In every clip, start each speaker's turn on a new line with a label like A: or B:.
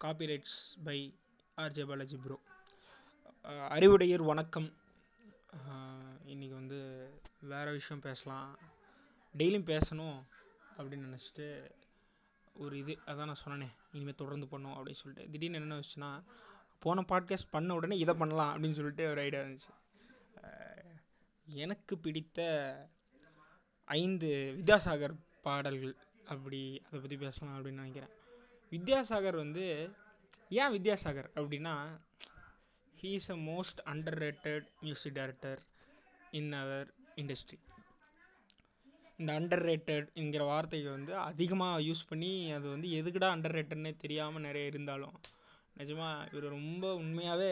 A: Copyrights by RJ Balaji bro அறிவுடையர் வணக்கம் இன்றைக்கி வந்து வேறு விஷயம் பேசலாம் டெய்லியும் பேசணும் அப்படின்னு நினச்சிட்டு ஒரு இது அதான் நான் சொன்னேனே இனிமேல் தொடர்ந்து பண்ணோம் அப்படின்னு சொல்லிட்டு திடீர்னு என்ன வச்சுன்னா போன பாட்காஸ்ட் பண்ண உடனே இதை பண்ணலாம் அப்படின்னு சொல்லிட்டு ஒரு ஐடியா இருந்துச்சு எனக்கு பிடித்த ஐந்து வித்யாசாகர் பாடல்கள் அப்படி அதை பற்றி பேசலாம் அப்படின்னு நினைக்கிறேன். வித்யாசாகர் வந்து ஏன் வித்யாசாகர் அப்படின்னா he is a most under rated music director in our industry இந்த அண்டர் ரேட்டட்ங்கிற வார்த்தையை வந்து அதிகமாக யூஸ் பண்ணி அது வந்து எதுக்குடா அண்டர் ரேட்டட்னே தெரியாமல் நிறைய இருந்தாலும் நிஜமாக இவர் ரொம்ப உண்மையாகவே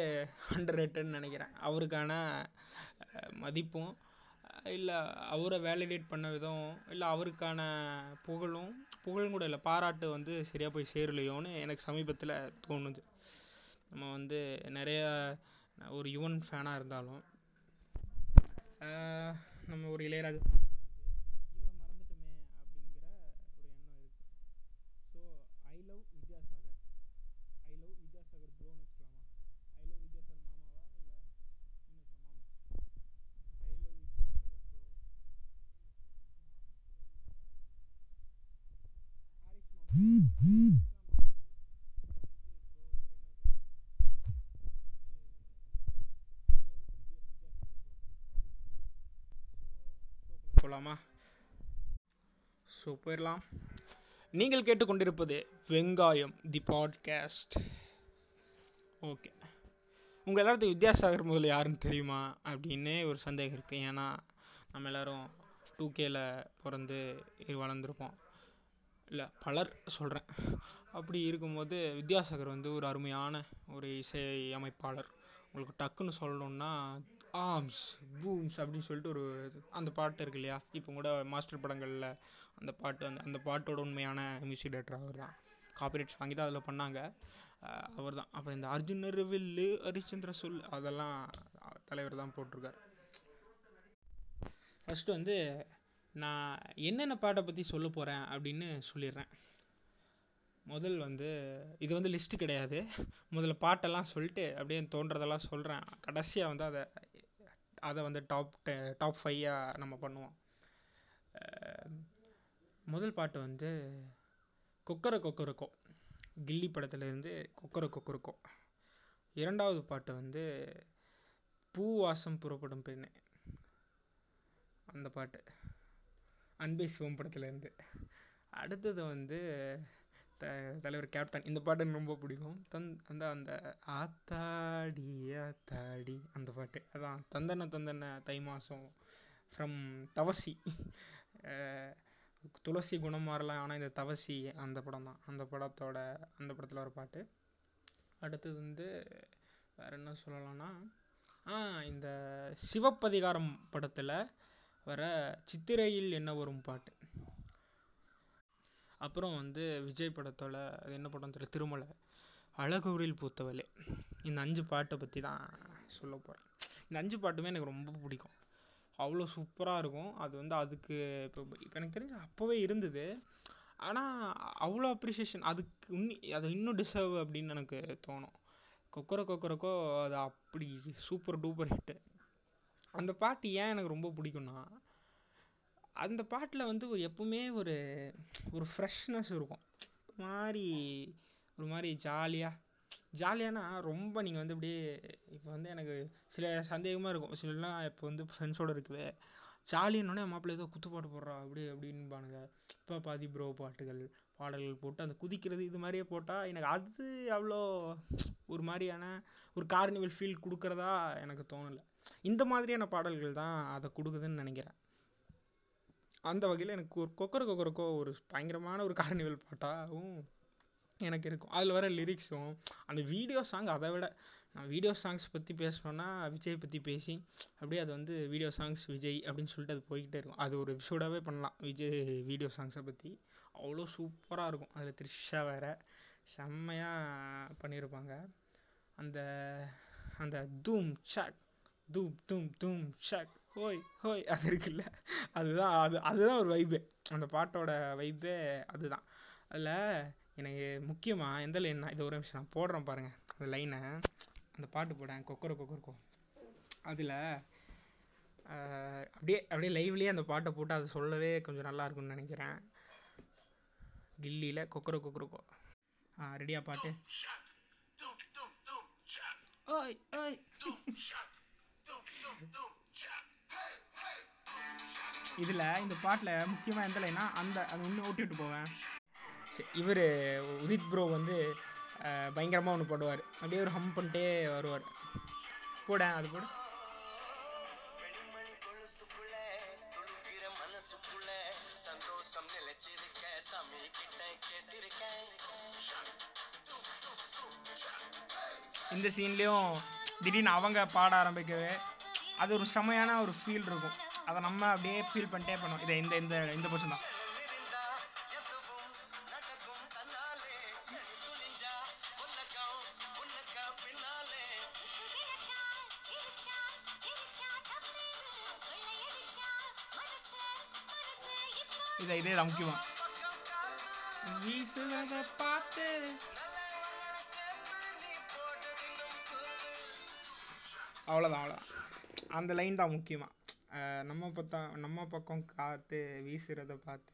A: அண்டர் ரேட்டட்னு நினைக்கிறேன். அவருக்கான மதிப்பும் இல்லை அவரை வேலிடேட் பண்ண விதம் இல்லை அவருக்கான புகழும் புகழும் கூட இல்லை பாராட்டு வந்து சரியாக போய் சேரலையோன்னு எனக்கு சமீபத்தில் தோணுது. நம்ம வந்து நிறைய ஒரு யுவன் ஃபேனாக இருந்தாலும் நம்ம ஒரு இளையராஜா இவரை மறந்துட்டுமே அப்படிங்கிற ஒரு எண்ணம் இருக்குது so I love Vidyasagar I love Vidyasagar ப்ரோன்னு வச்சுக்கலாமா ஐ லவ் வித்யாசாகர் மாமாவா இல்லை இன்னும் moms I love Vidyasagar bro Harris மாமா போகலாமா ஸோ போயிடலாம் நீங்கள் கேட்டுக்கொண்டிருப்பது வெங்காயம் தி பாட்காஸ்ட் ஓகே உங்கள் எல்லாத்துக்கும் வித்யாசாகர் முதல்ல யாருன்னு தெரியுமா? அப்படின்னு ஒரு சந்தேகம் இருக்குது ஏன்னா நம்ம எல்லோரும் டூ கேல பிறந்து வளர்ந்துருப்போம். இல்லை பலர் சொல்கிறேன் அப்படி இருக்கும்போது வித்யாசாகர் வந்து ஒரு அருமையான ஒரு இசை அமைப்பாளர் உங்களுக்கு டக்குன்னு சொல்லணுன்னா ஆம்ஸ் பூம்ஸ் அப்படின்னு சொல்லிட்டு ஒரு அந்த பாட்டு இருக்கு இல்லையா? இப்போ கூட மாஸ்டர் படங்களில் அந்த பாட்டு அந்த அந்த பாட்டோட உண்மையான மியூசிக் டேரக்டர் அவர் தான் காப்பிரைட்ஸ் வாங்கி தான் அதில் பண்ணாங்க. அவர் தான் அப்போ இந்த அர்ஜுனர் வில்லு ஹரிச்சந்திர சொல் அதெல்லாம் தலைவர் தான் போட்டிருக்கார். ஃபஸ்ட்டு வந்து நான் என்னென்ன பாட்டை பற்றி சொல்ல போகிறேன் அப்படின்னு சொல்லிடுறேன். முதல் வந்து இது வந்து லிஸ்ட்டு கிடையாது. முதல்ல பாட்டெல்லாம் சொல்லிட்டு அப்படியே தோன்றதெல்லாம் சொல்கிறேன் கடைசியாக வந்து அதை அதை வந்து டாப் டெ டாப் ஃபையாக நம்ம பண்ணுவோம். முதல் பாட்டு வந்து கொக்கர கொக்கரக்கோ. கில்லி படத்துலேருந்து கொக்கர கொக்கரக்கோ. இரண்டாவது பாட்டு வந்து பூ வாசம் புறப்படும் பெண்ணு. அந்த பாட்டு. அன்பே சிவம் படத்துலேருந்து. அடுத்தது வந்து த தலைவர் கேப்டன் இந்த பாட்டு எனக்கு ரொம்ப பிடிக்கும். தந் அந்த அந்த ஆத்தாடி ஆத்தாடி அந்த பாட்டு. அதான் தந்தன தந்தன தை மாதம் ஃப்ரம் தவசி. துளசி குணம் மாறலாம் ஆனால் இந்த தவசி அந்த படம் தான். அந்த படத்தோட அந்த படத்தில் ஒரு பாட்டு. அடுத்தது வந்து வேறு என்ன சொல்லலாம்னா இந்த சிவப்பதிகாரம் படத்தில் வர சித்திரையில் என்ன வரும் பாட்டு. அப்புறம் வந்து விஜய் படத்தோட அது என்ன படம் தெரியல திருமலை. அழகூரில் பூத்தவளே. இந்த அஞ்சு பாட்டை பற்றி தான் சொல்ல போகிறேன் இந்த அஞ்சு பாட்டுமே எனக்கு ரொம்ப பிடிக்கும். அவ்வளோ சூப்பராக இருக்கும். அது வந்து அதுக்கு இப்போ இப்போ எனக்கு தெரிஞ்சு அப்போவே இருந்தது. ஆனால் அவ்வளோ அப்ரிஷியேஷன் அதுக்கு இன்னி அது இன்னும் டிசர்வ் அப்படின்னு எனக்கு தோணும். கொக்கர கொக்கரக்கோ அது அப்படி சூப்பர் டூப்பர் ஹிட்டு அந்த பாட்டு ஏன் எனக்கு ரொம்ப பிடிக்கும்னா அந்த பாட்டில் வந்து ஒரு எப்பவுமே ஒரு ஒரு ஃப்ரெஷ்னஸ் இருக்கும். ஒரு மாதிரி ஒரு மாதிரி ஜாலியாக ஜாலியானா ரொம்ப நீங்கள் வந்து அப்படியே இப்போ வந்து எனக்கு சில சந்தேகமாக இருக்கும். சிலலாம் இப்போ வந்து ஃப்ரெண்ட்ஸோடு இருக்கவே ஜாலின்னொடனே மாப்பிள்ளை ஏதோ குத்துப்பாட்டு போடுறா அப்படி அப்படின்பானுங்க. இப்போ பாதி ப்ரோ பாட்டுகள் பாடல்கள் போட்டு அந்த குதிக்கிறது இது மாதிரியே போட்டால் எனக்கு அது அவ்வளோ ஒரு மாதிரியான ஒரு கார்னிவல் ஃபீல் கொடுக்குறதா எனக்கு தோணலை. இந்த மாதிரியான பாடல்கள் தான் அதை கொடுக்குதுன்னு நினைக்கிறேன். அந்த வகையில் எனக்கு ஒரு கொக்கர கொக்கரக்கோ ஒரு பயங்கரமான ஒரு கார்னிவல் பாட்டாகவும் எனக்கு இருக்கும். அதில் வர லிரிக்ஸும் அந்த வீடியோ சாங் அதை விட நான் வீடியோ சாங்ஸ் பற்றி பேசணுன்னா விஜய் பற்றி பேசி அப்படியே அது வந்து வீடியோ சாங்ஸ் விஜய் அப்படின்னு சொல்லிட்டு அது போய்கிட்டே இருக்கும். அது ஒரு எபிசோடாகவே பண்ணலாம். விஜய் வீடியோ சாங்ஸை பற்றி அவ்வளோ சூப்பராக இருக்கும். அதில் த்ரிஷா வேறு செம்மையாக பண்ணியிருப்பாங்க அந்த அந்த தூம் ஷாக் தூம் தூம் தூம் ஷாக் ஹோய் ஹோய் அது இருக்குல்ல அதுதான் அது அதுதான் ஒரு வைபு அந்த பாட்டோட வைபே அதுதான் அதில் எனக்கு முக்கியமாக எந்த லைன்னா இது ஒரு நிமிஷம் நான் போடுறேன் பாருங்கள் அந்த லைனை அந்த பாட்டு போடேன் கொக்கர கொக்கரக்கோ அதில் அப்படியே அப்படியே லைவ்லேயே அந்த பாட்டை போட்டு அதை சொல்லவே கொஞ்சம் நல்லா இருக்கும்னு நினைக்கிறேன் கில்லியில் கொக்கர கொக்கரக்கோ ஆ ரெடியா பாட்டு ஓய் ஓய் இதில் இந்த பாட்டில் முக்கியமாக எந்த லைனா அந்த அது ஒன்று ஓட்டிட்டு போவேன். இவர் உதித் ப்ரோ வந்து பயங்கரமாக ஒன்று போடுவார். அப்படியே ஒரு ஹம் பண்ணிட்டே வருவார். கூட அது
B: கூட
A: இந்த சீன்லேயும் திடீர்னு அவங்க பாட ஆரம்பிக்கவே அது ஒரு செமையான ஒரு ஃபீல் இருக்கும். அதை நம்ம அப்படியே ஃபீல் பண்ணிட்டே பண்ணோம் இதை இந்த இந்த இந்த பர்சன் தான். இதை இதே தான் முக்கியமாக வீசுறத பார்த்து. அவ்வளோதான் அவ்வளோதான் அந்த லைன் தான் முக்கியமாக நம்ம பக்கம் நம்ம பக்கம் காற்று வீசுகிறத பார்த்து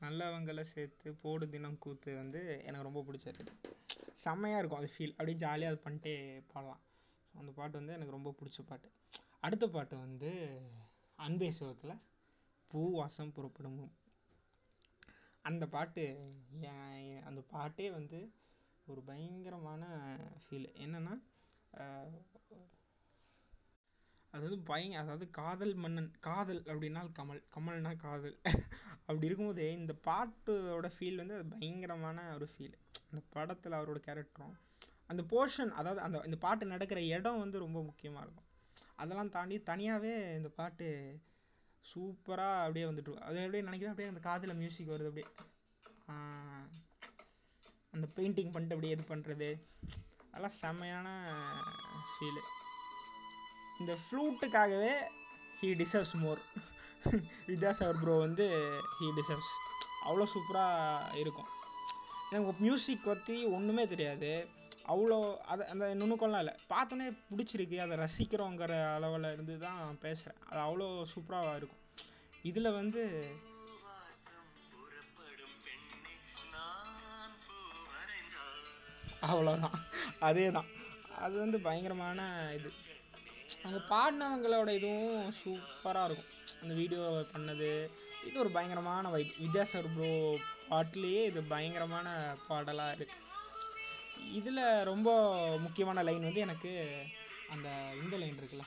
A: நல்லவங்களை சேர்த்து போடு தினம் கூத்து வந்து எனக்கு ரொம்ப பிடிச்சது. செம்மையாக இருக்கும் அது ஃபீல் அப்படியே ஜாலியாக அது பண்ணிட்டே பாடலாம். அந்த பாட்டு வந்து எனக்கு ரொம்ப பிடிச்ச பாட்டு. அடுத்த பாட்டு வந்து அன்பே சிவத்தில் பூ வாசம் புறப்படும். அந்த பாட்டு அந்த பாட்டே வந்து ஒரு பயங்கரமான ஃபீல் என்னென்னா அதாவது பயங்க அதாவது காதல் மன்னன் காதல் அப்படின்னால் கமல் கமல்னா காதல். அப்படி இருக்கும்போது இந்த பாட்டோட ஃபீல் வந்து அது பயங்கரமான ஒரு ஃபீல் அந்த படத்தில் அவரோட கேரக்டரும் அந்த போர்ஷன் அதாவது அந்த இந்த பாட்டு நடக்கிற இடம் வந்து ரொம்ப முக்கியமாக இருக்கும். அதெல்லாம் தாண்டி தனியாகவே இந்த பாட்டு சூப்பராக அப்படியே வந்துட்டு அது அப்படியே நினைக்கிறேன் அப்படியே அந்த காதில் மியூசிக் வருது அப்படியே அந்த பெயிண்டிங் பண்ணிட்டு அப்படியே இது பண்ணுறது அதெல்லாம் செம்மையான ஃபீலு இந்த ஃப்ளூட்டுக்காகவே he deserves more Vidyasagar bro வந்து ஹீ டிசர்வ்ஸ் அவ்வளோ சூப்பராக இருக்கும். எனக்கு மியூசிக் பற்றி ஒன்றுமே தெரியாது. அவ்வளோ அதை அந்த நுணுக்கம்லாம் இல்லை. பார்த்தோன்னே பிடிச்சிருக்கு. அதை ரசிக்கிறோங்கிற அளவில் இருந்து தான் பேசுகிறேன் அது அவ்வளோ சூப்பராக இருக்கும். இதில் வந்து அவ்வளோதான் அதே தான் அது வந்து பயங்கரமான இது. அங்கே பாடினவங்களோட இதுவும் சூப்பராக இருக்கும். அந்த வீடியோ பண்ணது இது ஒரு பயங்கரமான வைப் வித்யாசாகர் ப்ரோ பாட்டுலேயே இது பயங்கரமான பாடலாக இருக்குது இதில் ரொம்ப முக்கியமான லைன் வந்து எனக்கு அந்த இந்த லைன் இருக்குல்ல.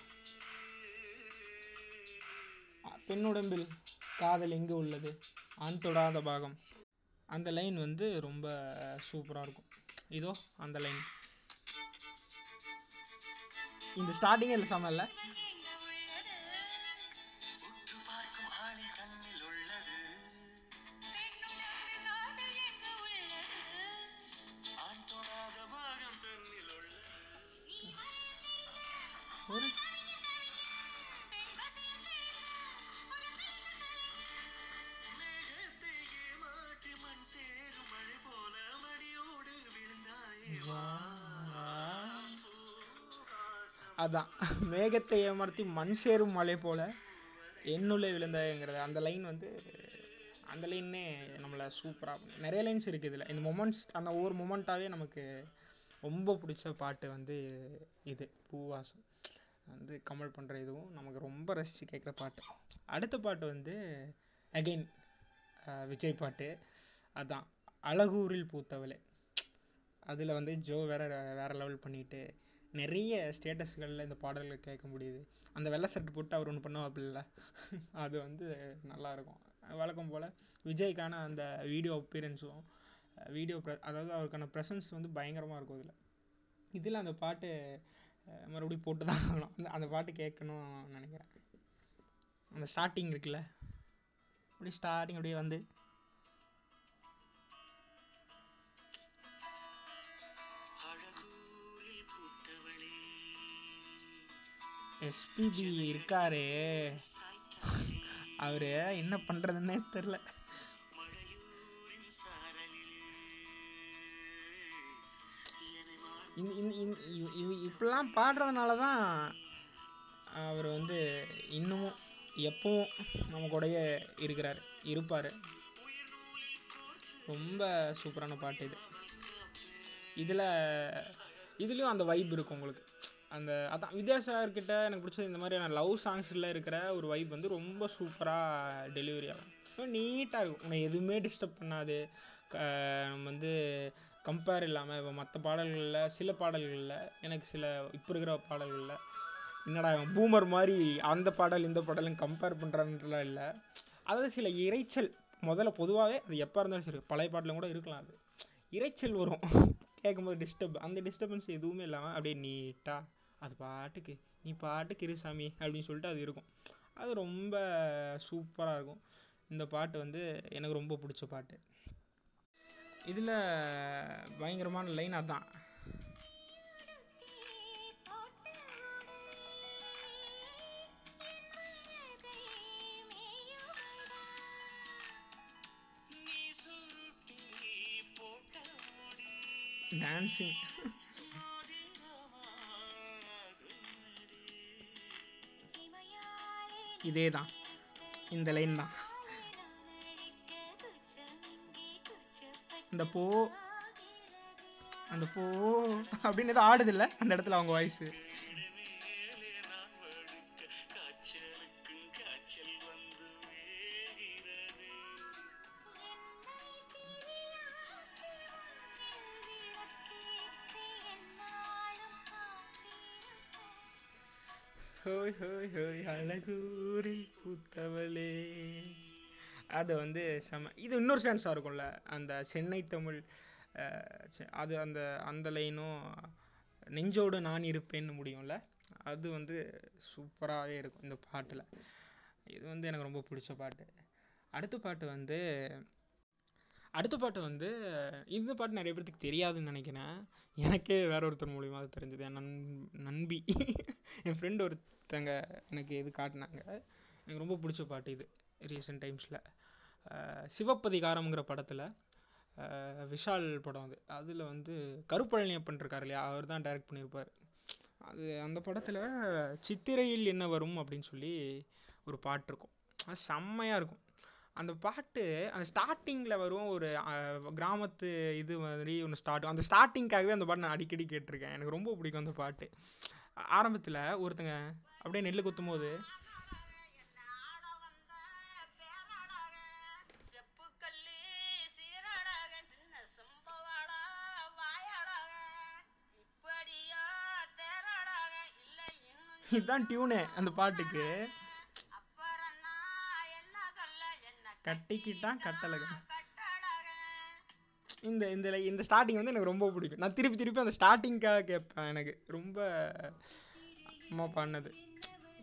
A: பெண்ணுடம்பில் காதல் எங்கு உள்ளது? அன் தொடாத பாகம். அந்த லைன் வந்து ரொம்ப சூப்பராக இருக்கும். இதோ அந்த லைன் இந்த ஸ்டார்டிங்கே இல்லை செம்ம இல்லை. அதான். மேகத்தை ஏமாற்றி மண் சேரும் மலை போல என்னுள்ளே விழுந்தாயங்கிறது அந்த லைன் வந்து அந்த லைன்னே நம்மளை சூப்பராக நிறைய லைன்ஸ் இருக்குது இதில். இந்த மொமெண்ட்ஸ் அந்த ஒவ்வொரு மொமெண்ட்டாகவே நமக்கு ரொம்ப பிடிச்ச பாட்டு வந்து இது பூவாசம். வந்து கமல் பண்ணுற இதுவும் நமக்கு ரொம்ப ரசித்து கேட்குற பாட்டு. அடுத்த பாட்டு வந்து அகெயின் விஜய் பாட்டு. அதான் அழகூரில் பூத்தவளே அதில் வந்து ஜோ வேற வேறு லெவல் பண்ணிட்டு நிறைய ஸ்டேட்டஸ்களில் இந்த பாடல்கள் கேட்க முடியுது. அந்த வெள்ளை சட்டை போட்டு அவர் ஒன்று பண்ணுவாப்பில்ல அது வந்து நல்லா இருக்கும். வழக்கம் போல் விஜய்க்கான அந்த வீடியோ அப்பியரன்ஸும் வீடியோ ப்ர அதாவது அவருக்கான ப்ரெசன்ஸ் வந்து பயங்கரமாக இருக்கும் இதில் இதில் அந்த பாட்டு மறுபடியும் போட்டு தான் ஆகணும். அந்த அந்த பாட்டு கேட்கணும்னு நினைக்கிறேன். அந்த ஸ்டார்டிங் இருக்குல்ல. அப்படியே ஸ்டார்டிங் அப்படியே வந்து எஸ்பிபி இருக்காரு. அவரு என்ன பண்றதுன்னே தெரில.
B: மழையூரின்
A: இப்படிலாம் பாடுறதுனால தான் அவர் வந்து இன்னமும் எப்பவும் நம்ம கூடயே இருக்கிறார் இருப்பார். ரொம்ப சூப்பரான பாட்டு இது. இதில் இதுலேயும் அந்த வைப் இருக்கும் உங்களுக்கு. அந்த அதான் வித்யாசாகர்கிட்ட எனக்கு பிடிச்சது இந்த மாதிரியான லவ் சாங்ஸில் இருக்கிற ஒரு வைப் வந்து ரொம்ப சூப்பராக டெலிவரி ஆகும். ரொம்ப நீட்டாக இருக்கும். உன்னை எதுவுமே டிஸ்டர்ப் பண்ணாது. க நம்ம வந்து கம்பேர் இல்லாமல் இப்போ மற்ற பாடல்களில் சில பாடல்களில் எனக்கு சில இப்போ இருக்கிற பாடல்களில் என்னடா பூமர் மாதிரி அந்த பாடல் இந்த பாடலும் கம்பேர் பண்ணுறான்லாம் இல்லை. அதாவது சில இரைச்சல் முதல்ல பொதுவாகவே அது எப்போ இருந்தாலும் சரி பழைய பாட்டிலும் கூட இருக்கலாம் அது. இரைச்சல் வரும். கேட்கும்போது டிஸ்டர்ப் அந்த டிஸ்டர்பன்ஸ் எதுவுமே இல்லாமல் அப்படியே நீட்டாக அது பாட்டுக்கு நீ பாட்டுக்கு இரு சாமி அப்படின்னு சொல்லிட்டு அது இருக்கும். அது ரொம்ப சூப்பராக இருக்கும். இந்த பாட்டு வந்து எனக்கு ரொம்ப பிடிச்ச பாட்டு. இதில் பயங்கரமான லைன் அதான்.
B: டான்சிங்
A: டான்ஸிங் இதே தான் இந்த லைன் தான். இந்த போ அந்த போ அப்படின்னு ஏதோ ஆடுது அந்த இடத்துல அவங்க வாய்ஸு ஹோய் ஹோய் அழகூரி பூத்தவளே. அது வந்து செம இது இன்னொரு சான்ஸாக இருக்கும்ல அந்த சென்னை தமிழ் அது அந்த அந்த லைனும் நெஞ்சோடு நான் இருப்பேன்னு முடியும்ல அது வந்து சூப்பராகவே இருக்கும் இந்த பாட்டில். இது வந்து எனக்கு ரொம்ப பிடிச்ச பாட்டு. அடுத்த பாட்டு வந்து அடுத்த பாட்டு வந்து இந்த பாட்டு நிறைய பேர்த்துக்கு தெரியாதுன்னு நினைக்கிறேன். எனக்கே வேற ஒருத்தர் மூலியமாக அது தெரிஞ்சது என் நண் நண்பி. என் ஃப்ரெண்டு ஒருத்தங்க எனக்கு இது காட்டினாங்க. எனக்கு ரொம்ப பிடிச்ச பாட்டு இது ரீசெண்ட் டைம்ஸில் சிவப்பதிகாரம்ங்கிற படத்தில் விஷால் படம் அது. அதில் வந்து கருப்பழனியப்பன் இருக்கார் இல்லையா? அவர் தான் டைரக்ட் பண்ணியிருப்பார் அது அந்த படத்தில் சித்திரையில் என்ன வரும் அப்படின்னு சொல்லி ஒரு பாட்டு இருக்கும். அது செம்மையாக இருக்கும். அந்த பாட்டு அந்த ஸ்டார்டிங்கில் வரும் ஒரு கிராமத்து இது மாதிரி ஒன்று ஸ்டார்ட் அந்த ஸ்டார்டிங்காகவே அந்த பாட்டு நான் அடிக்கடி கேட்டிருக்கேன். எனக்கு ரொம்ப பிடிக்கும் அந்த பாட்டு. ஆரம்பத்தில் ஒருத்தங்க அப்படியே நெல் குத்தும் போது இதுதான் டியூனு அந்த பாட்டுக்கு. கட்டிக்கிட்டான் கட்டழகன். இந்த இந்த இந்த ஸ்டார்டிங் வந்து எனக்கு ரொம்ப பிடிக்கும். நான் திருப்பி திருப்பி அந்த ஸ்டார்டிங்காக கேட்பேன் எனக்கு. ரொம்ப அம்மா பண்ணது.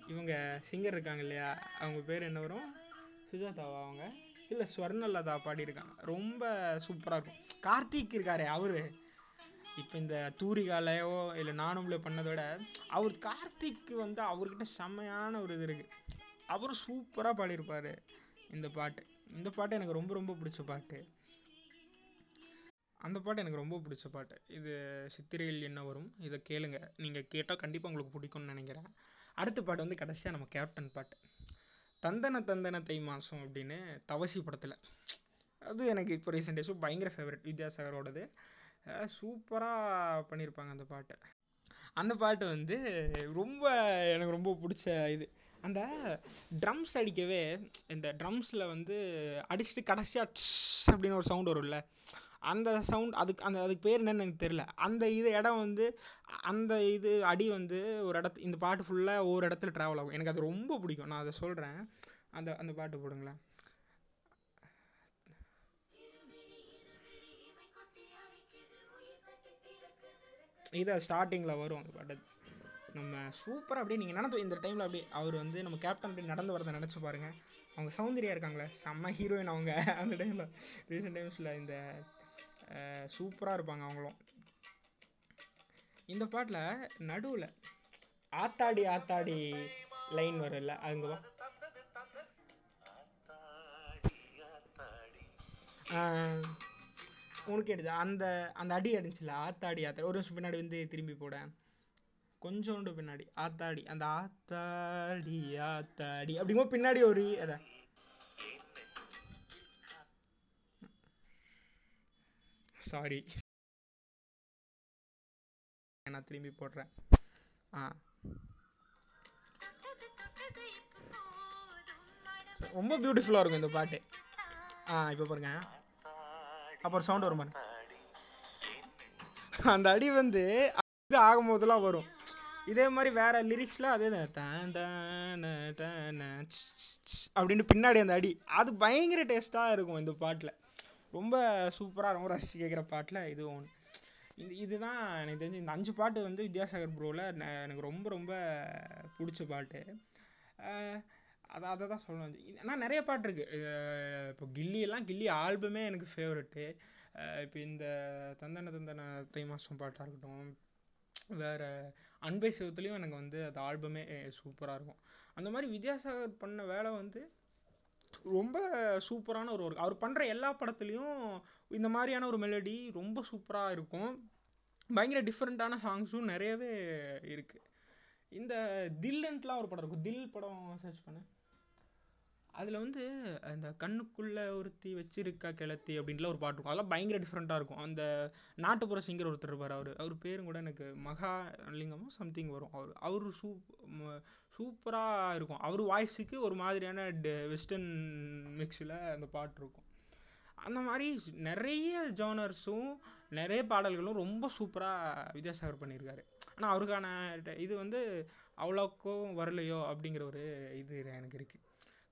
A: இவங்க சிங்கர் இருக்காங்க இல்லையா அவங்க பேர் என்ன வரும்? சுஜாதாவா அவங்க? இல்லை ஸ்வர்ணலதா பாடியிருக்காங்க. ரொம்ப சூப்பராக இருக்கும். கார்த்திக் இருக்காரே அவரு. இப்போ இந்த தூரிகாலையோ இல்லை நானும்ல பண்ணதோட அவர் கார்த்திக் வந்து அவர்கிட்ட செம்மையான ஒரு இது இருக்குது அவரும் சூப்பராக பாடியிருப்பார் இந்த பாட்டு. இந்த பாட்டு எனக்கு ரொம்ப ரொம்ப பிடிச்ச பாட்டு. அந்த பாட்டு எனக்கு ரொம்ப பிடிச்ச பாட்டு. இது சித்திரையில் என்ன வரும்? இதை கேளுங்க. நீங்கள் கேட்டால் கண்டிப்பாக உங்களுக்கு பிடிக்கும்னு நினைக்கிறேன். அடுத்த பாட்டு வந்து கடைசியாக நம்ம கேப்டன் பாட்டு. தந்தன தந்தன தை மாதம் அப்படின்னு தவசி படத்தில். அது எனக்கு இப்போ ரீசெண்ட் டேஸும் பயங்கர ஃபேவரட் வித்யாசாகரோடது. சூப்பராக பண்ணியிருப்பாங்க அந்த பாட்டை. அந்த பாட்டு வந்து ரொம்ப எனக்கு ரொம்ப பிடிச்ச இது. அந்த ட்ரம்ஸ் அடிக்கவே இந்த ட்ரம்ஸில் வந்து அடிச்சுட்டு கடைசியாக அப்படின்னு ஒரு சவுண்ட் வரும்ல. அந்த சவுண்ட் அதுக்கு அந்த அதுக்கு பேர் என்னன்னு எனக்கு தெரில அந்த இது இடம் வந்து அந்த இது அடி வந்து ஒரு இடத்து இந்த பாட்டு ஃபுல்லாக ஒரு இடத்துல ட்ராவல் ஆகும். எனக்கு அது ரொம்ப பிடிக்கும். நான் அதை சொல்கிறேன் அந்த அந்த பாட்டு போடுங்களேன். இதை ஸ்டார்டிங்கில் வரும் அந்த பாட்டு. நம்ம சூப்பராக அப்படியே நீங்கள் நினச்சி இந்த டைமில் அப்படியே அவர் வந்து நம்ம கேப்டன் அப்படியே நடந்து வரதை நினச்சி பாருங்கள் அவங்க சௌந்தர்யா இருக்காங்களே செம்ம ஹீரோயின் அவங்க. அந்த டைமில் ரீசெண்ட் டைம்ஸில் இந்த சூப்பராக இருப்பாங்க அவங்களும். இந்த பாட்டில் நடுவில் ஆத்தாடி ஆத்தாடி லைன் வரும்ல அங்கே வா. உனக்கு எடுத்து அந்த அந்த அடி அடிச்சுல ஆத்தாடி ஆத்தாடி. ஒரு வருஷம் பின்னாடி வந்து திரும்பி போட. கொஞ்சோண்டு பின்னாடி ஆத்தாடி அந்த ஆத்தாடி ஆத்தாடி. அப்படிங்கும்போது பின்னாடி ஒரு அதை சாரி நான் திரும்பி போடுறேன். ஆ. ரொம்ப பியூட்டிஃபுல்லாக இருக்கும் இந்த பாட்டு. ஆ இப்போ பாருங்க. அப்புறம் சவுண்ட் வரும் பாருங்க. அந்த அடி வந்து இது ஆகும்போதெல்லாம் வரும். இதே மாதிரி வேற லிரிக்ஸில் அதே தான். ச் அப்படின்னு பின்னாடி அந்த அடி. அது பயங்கர டேஸ்ட்டாக இருக்கும் இந்த பாட்டில். ரொம்ப சூப்பராக ரொம்ப ரசிச்சு கேட்குற பாட்டில் இது ஒன்று இது இதுதான் எனக்கு தெரிஞ்சு இந்த அஞ்சு பாட்டு வந்து வித்யாசாகர் ப்ரோவில் எனக்கு ரொம்ப ரொம்ப பிடிச்ச பாட்டு. அதை அதை தான் சொல்லணும். ஆனால் நிறைய பாட்டு இருக்குது இப்போ கில்லியெல்லாம் கில்லி ஆல்பமே எனக்கு ஃபேவரெட்டு இப்போ இந்த தந்தன தந்தன தை மாதம் பாட்டாக இருக்கட்டும் வேறு அன்பை சிவத்துலேயும் எனக்கு வந்து அது ஆல்பமே சூப்பராக இருக்கும். அந்த மாதிரி வித்யாசாகர் பண்ண வேலை வந்து ரொம்ப சூப்பரான ஒரு ஒர்க் அவர் பண்ணுற எல்லா படத்துலையும் இந்த மாதிரியான ஒரு மெலடி ரொம்ப சூப்பராக இருக்கும். பயங்கர டிஃப்ரெண்ட்டான சாங்ஸும் நிறையவே இருக்குது இந்த தில்லுன்ட்டுலாம் ஒரு படம் இருக்கும். தில் படம் சர்ச் பண்ணு. அதில் வந்து அந்த கண்ணுக்குள்ளே ஒருத்தி வச்சிருக்கா கிளத்தி அப்படின்ட்டுலாம் ஒரு பாட்டு இருக்கும். அதெல்லாம் பயங்கர டிஃப்ரெண்ட்டாக இருக்கும். அந்த நாட்டுப்புற சிங்கர் ஒருத்தர் இருப்பார் அவர். அவர் பேரும் கூட எனக்கு மகாலிங்கமோ சம்திங் வரும். அவர் அவர் சூப் சூப்பராக இருக்கும். அவர் வாய்ஸுக்கு ஒரு மாதிரியான டெ வெஸ்டர்ன் மிக்ஸில் அந்த பாட்டு இருக்கும். அந்த மாதிரி நிறைய ஜோனர்ஸும் நிறைய பாடல்களும் ரொம்ப சூப்பராக வித்யாசாகர் பண்ணியிருக்காரு. ஆனால் அவருக்கான இது வந்து அவ்வளோக்கும் வரலையோ அப்படிங்கிற ஒரு இது எனக்கு இருக்குது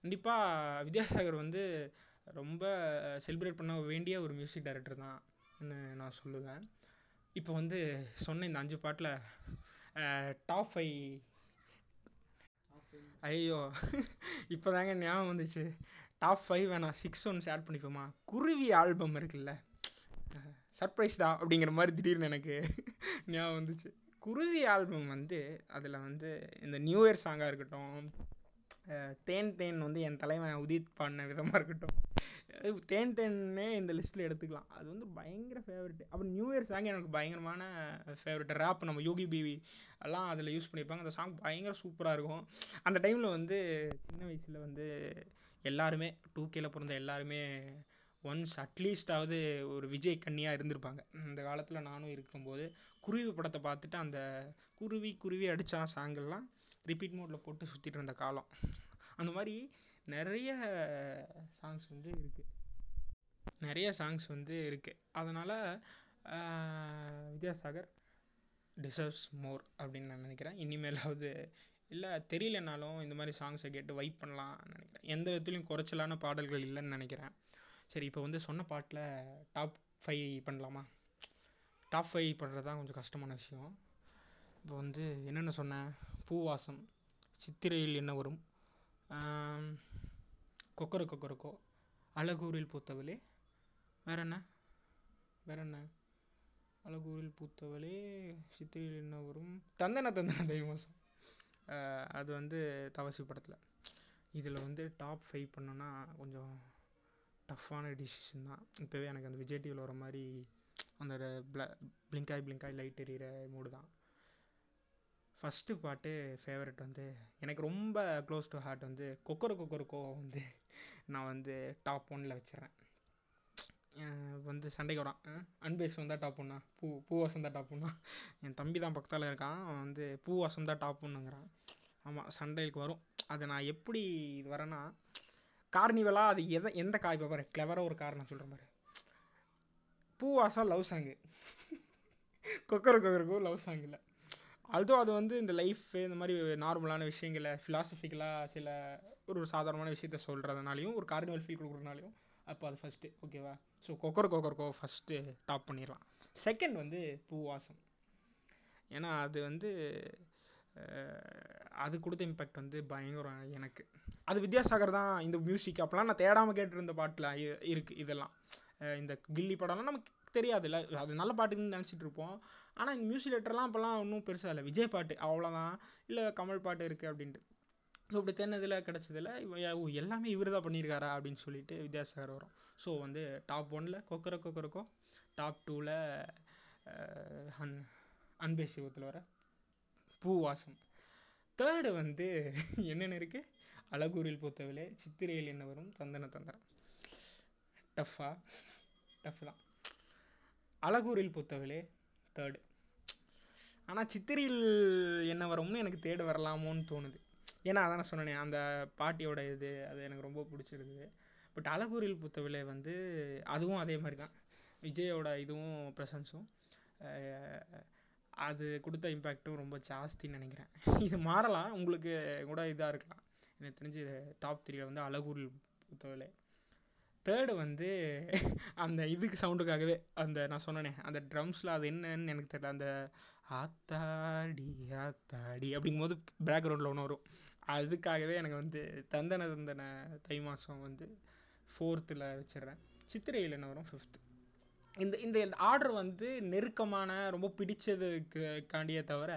A: கண்டிப்பாக வித்யாசாகர் வந்து ரொம்ப செலிப்ரேட் பண்ண வேண்டிய ஒரு மியூசிக் டைரக்டர் தான்னு நான் சொல்லுவேன். இப்போ வந்து சொன்ன இந்த அஞ்சு பாட்டில் டாப் ஃபைவ் ஐயோ இப்போதாங்க ஞாபகம் வந்துச்சு. டாப் ஃபைவ் வேணாம் சிக்ஸ் ஒன்ஸ் ஆட் பண்ணிப்போமா? குருவி ஆல்பம் இருக்குல்ல. சர்ப்ரைஸ்டா அப்படிங்கிற மாதிரி திடீர்னு எனக்கு ஞாபகம் வந்துச்சு. குருவி ஆல்பம் வந்து அதில் வந்து இந்த நியூ இயர் சாங்காக இருக்கட்டும் தேன் தேன் வந்து என் தலைவன் உதித் பாடின விதமாக இருக்கட்டும். தேன் தேன்னே இந்த லிஸ்ட்டில் எடுத்துக்கலாம். அது வந்து பயங்கர ஃபேவரெட்டு அப்புறம் நியூ இயர் சாங் எனக்கு பயங்கரமான ஃபேவரட் ரேப் நம்ம யோகி பிவி எல்லாம் அதில் யூஸ் பண்ணியிருப்பாங்க. அந்த சாங் பயங்கர சூப்பராக இருக்கும். அந்த டைமில் வந்து சின்ன வயசில் வந்து எல்லாருமே டூ கேல பிறந்த எல்லாருமே ஒன்ஸ் அட்லீஸ்டாவது ஒரு விஜய் கன்னியாக இருந்திருப்பாங்க. இந்த காலத்தில் நானும் இருக்கும்போது குருவி படத்தை பார்த்துட்டு அந்த குருவி குருவி அடித்தான் சாங்கெல்லாம் ரிப்பீட் மோடில் போட்டு சுற்றிட்டு இருந்த காலம். அந்த மாதிரி நிறைய சாங்ஸ் வந்து இருக்குது நிறைய சாங்ஸ் வந்து இருக்குது அதனால் வித்யாசாகர் டிசர்வ்ஸ் மோர் அப்படின்னு நான் நினைக்கிறேன். இனிமேலாவது இல்லை தெரியலனாலும் இந்த மாதிரி சாங்ஸை கேட்டு வைப் பண்ணலாம்னு நினைக்கிறேன். எந்த விதத்துலையும் குறைச்சலான பாடல்கள் இல்லைன்னு நினைக்கிறேன். சரி இப்போ வந்து சொன்ன பாட்டில் டாப் ஃபைவ் பண்ணலாமா? டாப் ஃபைவ் பண்ணுறது தான் கொஞ்சம் கஷ்டமான விஷயம். இப்போ வந்து என்னென்ன சொன்னேன்? பூவாசம் சித்திரையில் என்ன வரும். கொக்கர கொக்கரக்கோ அழகூரில் பூத்தவளே. வேற என்ன? வேற என்ன? அழகூரில் பூத்தவளே சித்திரையில் என்ன வரும். தந்தன தந்தன தெய்வாசம் அது வந்து தவசி படத்தில். இதில் வந்து டாப் ஃபைவ் பண்ணோன்னா கொஞ்சம் டஃப்பான டிசிஷன் தான். இப்போவே எனக்கு அந்த விஜய் டிவியில் வர மாதிரி அந்த ப்ள பிளிங்காய் பிளிங்காய் லைட் எரியிற மூடு தான். ஃபஸ்ட்டு பாட்டு ஃபேவரட் வந்து எனக்கு ரொம்ப க்ளோஸ் டு ஹார்ட் வந்து கொக்கர கொக்கரக்கோ வந்து நான் வந்து டாப் ஒன்னில் வச்சிடுறேன் வந்து சண்டைக்கு வரான் அன்பேஸ் வந்தால் டாப் ஒன்னா பூ பூவாசம் தான் டாப் ஒன்னா என் தம்பி தான் பக்கத்தில் இருக்கான் அவன் வந்து பூவாசம் தான் டாப் ஒன்னுங்கிறான் ஆமாம் சண்டைக்கு வரும். அதை நான் எப்படி இது வரேன்னா கார்னிவலாக அது எதை எந்த கா இப்போ பாரு கிளவராக ஒரு காரணம் சொல்கிறேன் பாரு. பூவாசம் லவ் சாங்கு கொக்கர கொக்கருக்கும் லவ் சாங் இல்லை அதுவும் அது வந்து இந்த லைஃப் இந்த மாதிரி நார்மலான விஷயங்களை ஃபிலாசபிக்கலாக சில ஒரு சாதாரணமான விஷயத்த சொல்கிறதுனாலையும் ஒரு கார்னிவல் ஃபீல் கொடுக்குறதுனாலையும் அப்போ அது ஃபஸ்ட்டு ஓகேவா ஸோ கொக்கர் கொக்கர்கோ ஃபஸ்ட்டு டாப் பண்ணிடலாம். செகண்ட் வந்து பூவாசம். ஏன்னா அது வந்து அது கொடுத்த இம்பேக்ட் வந்து பயங்கரம் எனக்கு. அது வித்யாசாகர் தான் இந்த மியூசிக் அப்போலாம் நான் தேடாமல் கேட்டிருந்த பாட்டில் இருக்குது இதெல்லாம். இந்த கில்லி படம்லாம் நமக்கு தெரியாதுல்ல. அது நல்ல பாட்டுன்னு நினச்சிட்டு இருப்போம் ஆனால் இந்த மியூசிக் டேரக்டர்லாம் அப்போல்லாம் ஒன்றும் பெருசாக இல்லை. விஜய் பாட்டு அவ்வளோதான். இல்லை கமல் பாட்டு இருக்குது அப்படின்ட்டு. ஸோ இப்படி தேடினதுல கிடச்சதுல ஓ எல்லாமே இவர் தான் பண்ணியிருக்காரா அப்படின்னு சொல்லிட்டு வித்யாசாகர் வரும். ஸோ வந்து டாப் ஒனில் கொக்கர கொக்கரக்கோ டாப் டூவில் அன் அன்பே சிவத்தில் வர பூ வாசம் தேர்டு வந்து என்னென்ன இருக்குது அழகூரில் பூத்தவளே சித்திரையில் என்ன வரும்? தந்தன தந்திரம். டஃப்பா டஃப் தான் அழகூரில் பூத்தவளே தேர்டு ஆனால் சித்திரையில் என்ன வரும்னு எனக்கு தேடு வரலாமோன்னு தோணுது. ஏன்னா அதான் நான் சொன்னேனே அந்த பாட்டியோட இது அது எனக்கு ரொம்ப பிடிச்சிருது பட் அழகூரில் பூத்தவளே வந்து அதுவும் அதே மாதிரி தான். விஜயோட இதுவும் ப்ரெசன்ஸும் அது கொடுத்த இம்பேக்ட்டும் ரொம்ப ஜாஸ்தின்னு நினைக்கிறேன். இது மாறலாம் உங்களுக்கு கூட இதாக இருக்கலாம். எனக்கு தெரிஞ்சு டாப் த்ரீயில் வந்து அழகூரில் பூத்தவளே தேர்டு வந்து அந்த இதுக்கு சவுண்டுக்காகவே அந்த நான் சொன்னேனே அந்த ட்ரம்ஸில் அது என்னன்னு எனக்கு தெரியல. அந்த ஆத்தாடி ஆத்தாடி அப்படிங்கும்போது பேக்ரவுண்டில் ஒன்று வரும். அதுக்காகவே எனக்கு வந்து தந்தன தந்தன தை மாதம் வந்து ஃபோர்த்தில் வச்சிடுறேன். சித்திரையில் என்ன வரும்? ஃபிஃப்த்து இந்த இந்த ஆர்டர் வந்து நெருக்கமான ரொம்ப பிடிச்சதுக்கு காண்டியே தவிர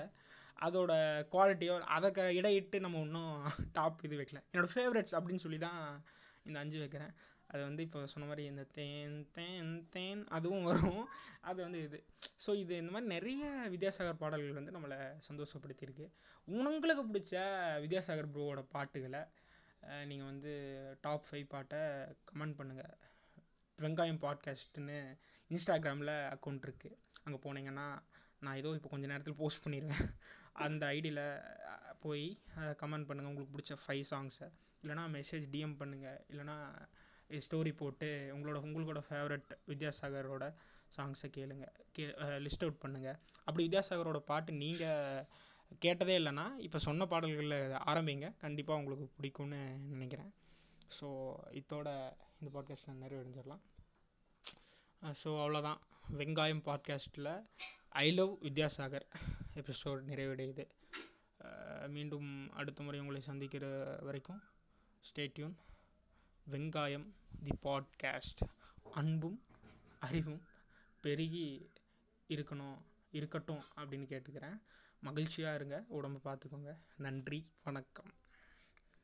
A: அதோட குவாலிட்டியோ அதை க இடையிட்டு நம்ம இன்னும் டாப் இது வைக்கல. என்னோடய ஃபேவரட்ஸ் அப்படின்னு சொல்லி தான் இந்த அஞ்சு வைக்கிறேன். அது வந்து இப்போ சொன்ன மாதிரி இந்த தேன் தேன் தேன் அதுவும் வரும். அது வந்து இது. ஸோ இது இந்த மாதிரி நிறைய வித்யாசாகர் பாடல்கள் வந்து நம்மளை சந்தோஷப்படுத்தியிருக்கு. உங்களுக்கு பிடிச்ச வித்யாசாகர் ப்ரோவோட பாட்டுகளை நீங்கள் வந்து டாப் ஃபைவ் பாட்டை கமெண்ட் பண்ணுங்கள் வெங்காயம் பாட்காஸ்ட்டுன்னு இன்ஸ்டாகிராமில் அக்கௌண்ட் இருக்குது அங்கே போனீங்கன்னா நான் ஏதோ இப்போ கொஞ்சம் நேரத்தில் போஸ்ட் பண்ணிடுவேன். அந்த ஐடியில் போய் கமெண்ட் பண்ணுங்கள் உங்களுக்கு பிடிச்ச ஃபைவ் சாங்ஸை இல்லைனா மெசேஜ் டிஎம் பண்ணுங்கள் இல்லைனா ஸ்டோரி போட்டு உங்களோட உங்களோட ஃபேவரட் வித்யாசாகரோட சாங்ஸை கேளுங்க. கே லிஸ்ட் அவுட் பண்ணுங்கள் அப்படி வித்யாசாகரோட பாட்டு நீங்கள் கேட்டதே இல்லைன்னா இப்போ சொன்ன பாடல்களில் ஆரம்பிங்க. கண்டிப்பாக உங்களுக்கு பிடிக்கும்னு நினைக்கிறேன். ஸோ இதோட இந்த பாட்காஸ்ட்டில் நிறைவடைஞ்சிடலாம். ஸோ அவ்வளோதான் வெங்காயம் பாட்காஸ்ட்டில் ஐ லவ் வித்யாசாகர் எபிசோட் நிறைவடையுது. மீண்டும் அடுத்த முறை உங்களை சந்திக்கிற வரைக்கும் ஸ்டேட்யூன் வெங்காயம் தி பாட்காஸ்ட். அன்பும் அறிவும் பெருகி இருக்கணும் இருக்கட்டும் அப்படின்னு கேட்டுக்கிறேன். மகிழ்ச்சியாக இருங்க உடம்பை பார்த்துக்கோங்க. நன்றி வணக்கம்.